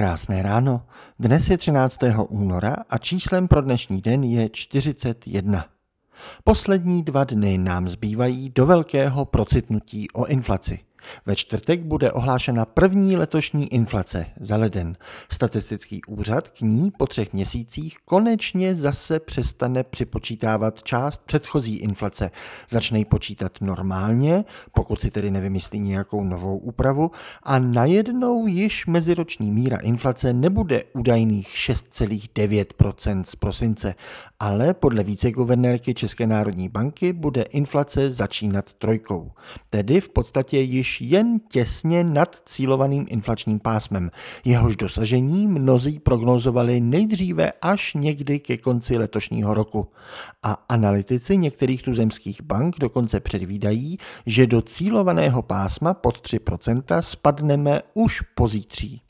Krásné ráno. Dnes je 13. února a číslem pro dnešní den je 41. Poslední dva dny nám zbývají do velkého procitnutí o inflaci. Ve čtvrtek bude ohlášena první letošní inflace za leden. Statistický úřad k ní po třech měsících konečně zase přestane připočítávat část předchozí inflace. Začne ji počítat normálně, pokud si tedy nevymyslí nějakou novou úpravu, a najednou již meziroční míra inflace nebude údajných 6,9% z prosince, ale podle viceguvernérky České národní banky bude inflace začínat trojkou. Tedy v podstatě již již jen těsně nad cílovaným inflačním pásmem. Jehož dosažení mnozí prognozovali nejdříve až někdy ke konci letošního roku. A analytici některých tuzemských bank dokonce předvídají, že do cílovaného pásma pod 3% spadneme už pozítří.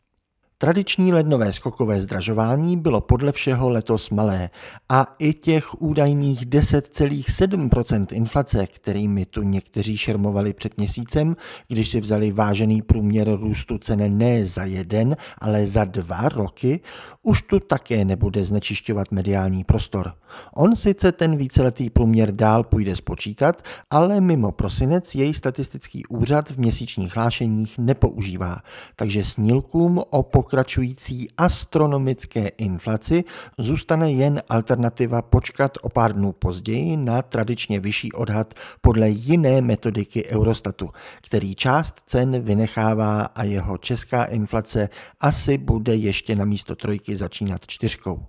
Tradiční lednové skokové zdražování bylo podle všeho letos malé a i těch údajných 10,7% inflace, kterými tu někteří šermovali před měsícem, když si vzali vážený průměr růstu cen ne za jeden, ale za dva roky, už tu také nebude znečišťovat mediální prostor. On sice ten víceletý průměr dál půjde spočítat, ale mimo prosinec jej statistický úřad v měsíčních hlášeních nepoužívá, takže snílkům o pokračující astronomické inflaci zůstane jen alternativa počkat o pár dnů později na tradičně vyšší odhad podle jiné metodiky Eurostatu, který část cen vynechává a jeho česká inflace asi bude ještě na místo trojky začínat čtyřkou.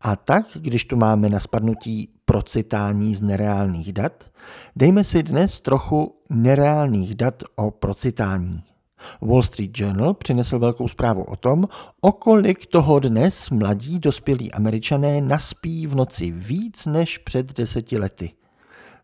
A tak, když tu máme na spadnutí procitání z nereálných dat, dejme si dnes trochu nereálných dat o procitání. Wall Street Journal přinesl velkou zprávu o tom, o kolik toho dnes mladí dospělí američané naspí v noci víc než před deseti lety.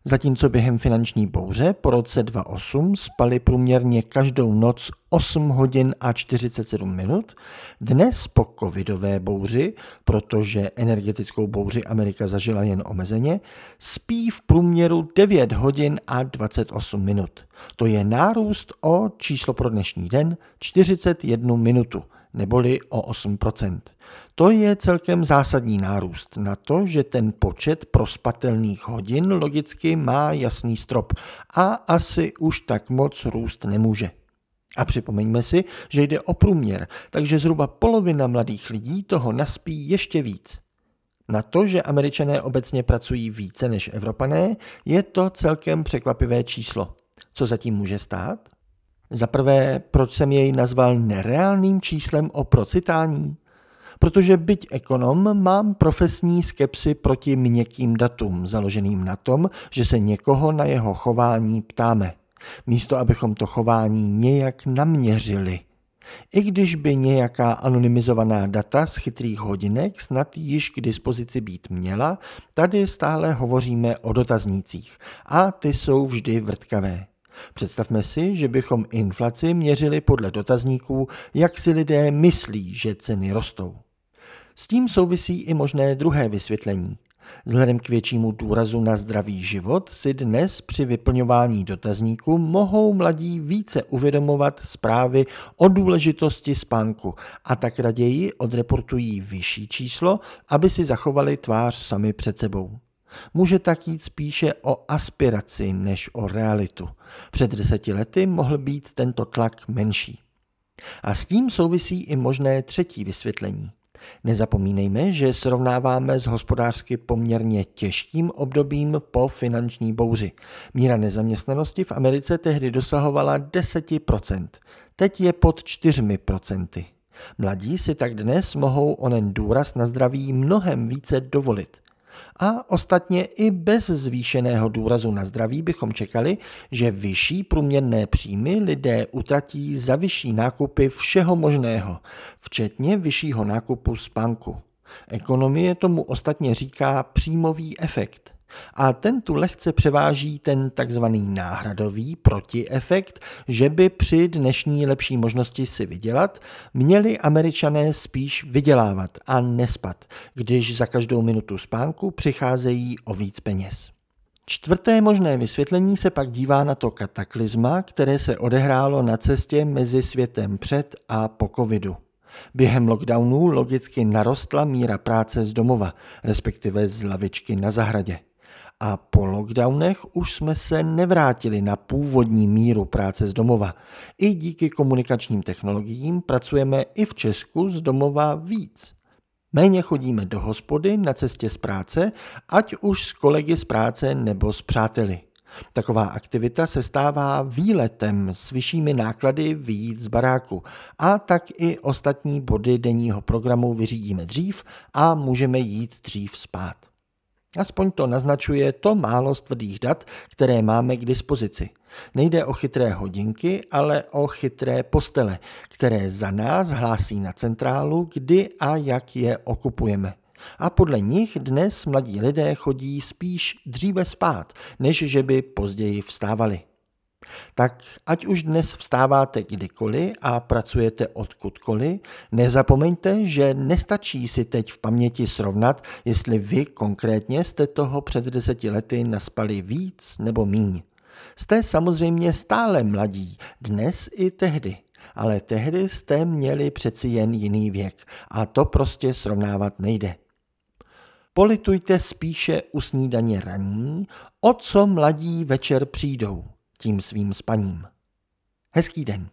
Zatímco během finanční bouře po roce 2008 spali průměrně každou noc 8 hodin a 47 minut, dnes po covidové bouři, protože energetickou bouři Amerika zažila jen omezeně, spí v průměru 9 hodin a 28 minut. To je nárůst o číslo pro dnešní den 41 minutu neboli o 8% To je celkem zásadní nárůst na to, že ten počet prospatelných hodin logicky má jasný strop a asi už tak moc růst nemůže. A připomeňme si, že jde o průměr, takže zhruba polovina mladých lidí toho naspí ještě víc. Na to, že američané obecně pracují více než Evropané, je to celkem překvapivé číslo. Co zatím může stát? Za prvé, proč jsem jej nazval nereálným číslem o procitání? Protože byť ekonom, mám profesní skepsy proti měkkým datům, založeným na tom, že se někoho na jeho chování ptáme, místo abychom to chování nějak naměřili. I když by nějaká anonymizovaná data z chytrých hodinek snad již k dispozici být měla, tady stále hovoříme o dotaznících a ty jsou vždy vrtkavé. Představme si, že bychom inflaci měřili podle dotazníků, jak si lidé myslí, že ceny rostou. S tím souvisí i možné druhé vysvětlení. Vzhledem k většímu důrazu na zdravý život si dnes při vyplňování dotazníku mohou mladí více uvědomovat zprávy o důležitosti spánku a tak raději odreportují vyšší číslo, aby si zachovali tvář sami před sebou. Může tak jít spíše o aspiraci než o realitu. Před deseti lety mohl být tento tlak menší. A s tím souvisí i možné třetí vysvětlení. Nezapomínejme, že srovnáváme s hospodářsky poměrně těžkým obdobím po finanční bouři. Míra nezaměstnanosti v Americe tehdy dosahovala 10%, teď je pod 4%. Mladí si tak dnes mohou onen důraz na zdraví mnohem více dovolit. A ostatně i bez zvýšeného důrazu na zdraví bychom čekali, že vyšší průměrné příjmy lidé utratí za vyšší nákupy všeho možného, včetně vyššího nákupu spánku. Ekonomie tomu ostatně říká příjmový efekt. A ten tu lehce převáží ten takzvaný náhradový protiefekt, že by při dnešní lepší možnosti si vydělat, měli američané spíš vydělávat a nespat, když za každou minutu spánku přicházejí o víc peněz. Čtvrté možné vysvětlení se pak dívá na to kataklizma, které se odehrálo na cestě mezi světem před a po covidu. Během lockdownu logicky narostla míra práce z domova, respektive z lavičky na zahradě. A po lockdownech už jsme se nevrátili na původní míru práce z domova. I díky komunikačním technologiím pracujeme i v Česku z domova víc. Méně chodíme do hospody na cestě z práce, ať už s kolegy z práce nebo s přáteli. Taková aktivita se stává výletem s vyššími náklady výjít z baráku a tak i ostatní body denního programu vyřídíme dřív a můžeme jít dřív spát. Aspoň to naznačuje to málo tvrdých dat, které máme k dispozici. Nejde o chytré hodinky, ale o chytré postele, které za nás hlásí na centrálu, kdy a jak je okupujeme. A podle nich dnes mladí lidé chodí spíš dříve spát, než že by později vstávali. Tak ať už dnes vstáváte kdykoliv a pracujete odkudkoliv, nezapomeňte, že nestačí si teď v paměti srovnat, jestli vy konkrétně jste toho před deseti lety naspali víc nebo míň. Jste samozřejmě stále mladí, dnes i tehdy, ale tehdy jste měli přeci jen jiný věk a to prostě srovnávat nejde. Politujte spíše u snídaně raní, o co mladí večer přijdou tím svým spaním. Hezký den.